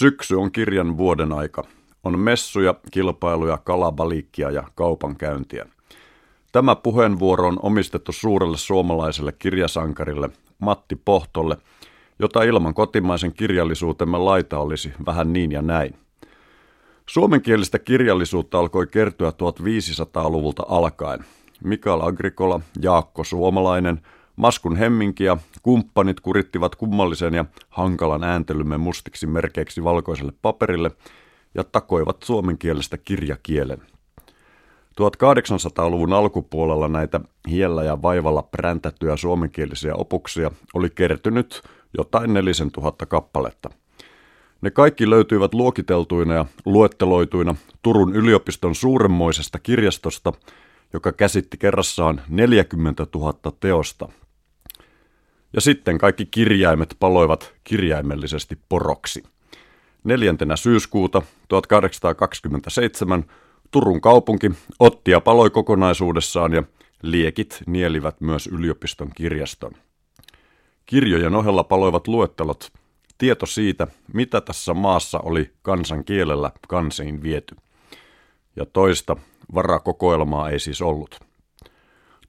Syksy on kirjan vuoden aika. On messuja, kilpailuja, kalabaliikkia ja kaupankäyntiä. Tämä puheenvuoro on omistettu suurelle suomalaiselle kirjasankarille Matti Pohtolle, jota ilman kotimaisen kirjallisuutemme laita olisi vähän niin ja näin. Suomenkielistä kirjallisuutta alkoi kertyä 1500-luvulta alkaen. Mikael Agrikola, Jaakko Suomalainen – Maskun Hemminki ja kumppanit kurittivat kummallisen ja hankalan ääntelymme mustiksi merkeiksi valkoiselle paperille ja takoivat suomenkielestä kirjakielen. 1800-luvun alkupuolella näitä hiellä ja vaivalla präntättyjä suomenkielisiä opuksia oli kertynyt jotain nelisen tuhatta kappaletta. Ne kaikki löytyivät luokiteltuina ja luetteloituina Turun yliopiston suuremmoisesta kirjastosta, joka käsitti kerrassaan 40 000 teosta – ja sitten kaikki kirjaimet paloivat kirjaimellisesti poroksi. Neljäntenä syyskuuta 1827 Turun kaupunki otti ja paloi kokonaisuudessaan ja liekit nielivät myös yliopiston kirjaston. Kirjojen ohella paloivat luettelot, tieto siitä, mitä tässä maassa oli kansan kielellä kansiin viety. Ja toista varakokoelmaa ei siis ollut.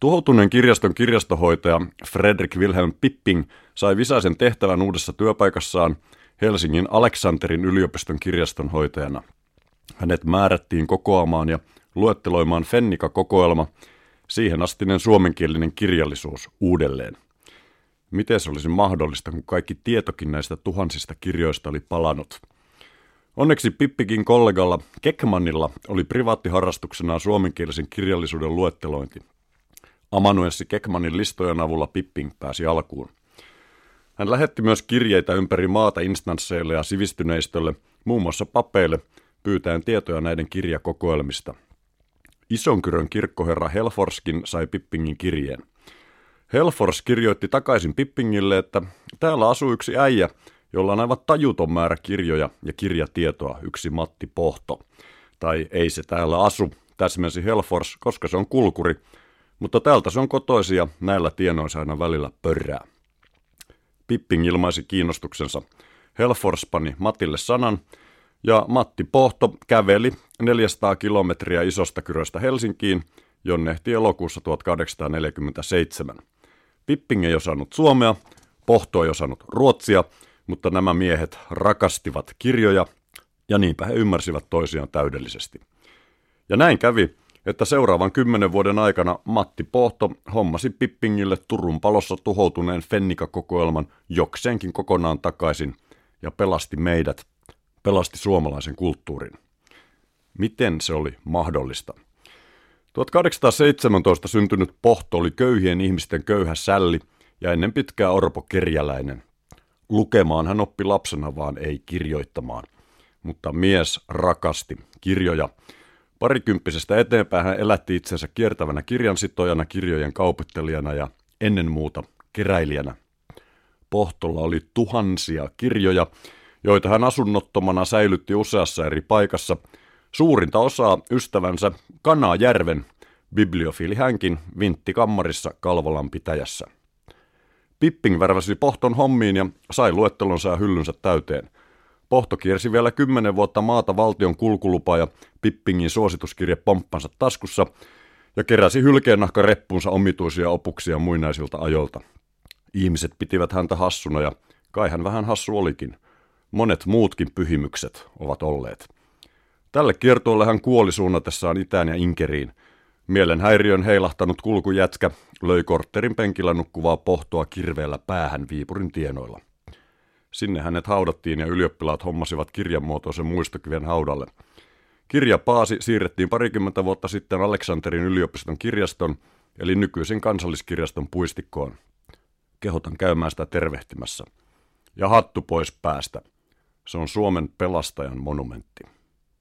Tuhoutuneen kirjaston kirjastohoitaja Fredrik Wilhelm Pipping sai visaisen tehtävän uudessa työpaikassaan Helsingin Aleksanterin yliopiston kirjaston hoitajana. Hänet määrättiin kokoamaan ja luetteloimaan Fennika-kokoelma, siihen astinen suomenkielinen kirjallisuus uudelleen. Miten se olisi mahdollista, kun kaikki tietokin näistä tuhansista kirjoista oli palannut? Onneksi Pippikin kollegalla Kekmanilla oli privaattiharrastuksena suomenkielisen kirjallisuuden luettelointi. Amanuenssi Kekmanin listojen avulla Pipping pääsi alkuun. Hän lähetti myös kirjeitä ympäri maata instansseille ja sivistyneistölle, muun muassa papeille, pyytäen tietoja näiden kirjakokoelmista. Isonkyrön kirkkoherra Helforskin sai Pippingin kirjeen. Helfors kirjoitti takaisin Pippingille, että täällä asuu yksi äijä, jolla on aivan tajuton määrä kirjoja ja kirjatietoa, yksi Matti Pohto. Tai ei se täällä asu, täsmensi Helfors, koska se on kulkuri, mutta täältä se on kotoisia, näillä tienoissa aina välillä pörrää. Pipping ilmaisi kiinnostuksensa. Helfors pani Matille sanan, ja Matti Pohto käveli 400 kilometriä isosta kyröstä Helsinkiin, jonne ehti elokuussa 1847. Pipping ei osannut suomea, Pohto ei osannut ruotsia, mutta nämä miehet rakastivat kirjoja, ja niinpä he ymmärsivät toisiaan täydellisesti. Ja näin kävi, että seuraavan kymmenen vuoden aikana Matti Pohto hommasi Pippingille Turun palossa tuhoutuneen Fennika-kokoelman jokseenkin kokonaan takaisin ja pelasti meidät, pelasti suomalaisen kulttuurin. Miten se oli mahdollista? 1817 syntynyt Pohto oli köyhien ihmisten köyhä sälli ja ennen pitkää Orpo kerjäläinen. Lukemaan hän oppi lapsena, vaan ei kirjoittamaan. Mutta mies rakasti kirjoja Parikymppisestä eteenpäin hän elätti itsensä kiertävänä kirjansitojana, kirjojen kaupittelijana ja ennen muuta keräilijänä. Pohtolla oli tuhansia kirjoja, joita hän asunnottomana säilytti useassa eri paikassa. Suurinta osaa ystävänsä Kanajärven, bibliofiili hänkin, vintti kammarissa Kalvolan pitäjässä. Pipping värväsi Pohton hommiin ja sai luettelonsa ja hyllynsä täyteen – Pohto kiersi vielä kymmenen vuotta maata valtion kulkulupaa ja Pippingin suosituskirje pomppansa taskussa ja keräsi hylkeennahka reppunsa omituisia opuksia muinaisilta ajolta. Ihmiset pitivät häntä hassuna ja kai hän vähän hassu olikin. Monet muutkin pyhimykset ovat olleet. Tälle kiertueelle hän kuoli suunnatessaan itään ja inkeriin. Mielenhäiriön heilahtanut kulkujätkä löi kortterin penkillä nukkuvaa pohtoa kirveellä päähän Viipurin tienoilla. Sinne hänet haudattiin ja ylioppilaat hommasivat kirjanmuotoisen muistokiven haudalle. Kirja Paasi siirrettiin parikymmentä vuotta sitten Aleksanterin yliopiston kirjaston, eli nykyisen kansalliskirjaston puistikkoon. Kehotan käymään sitä tervehtimässä. Ja hattu pois päästä. Se on Suomen pelastajan monumentti.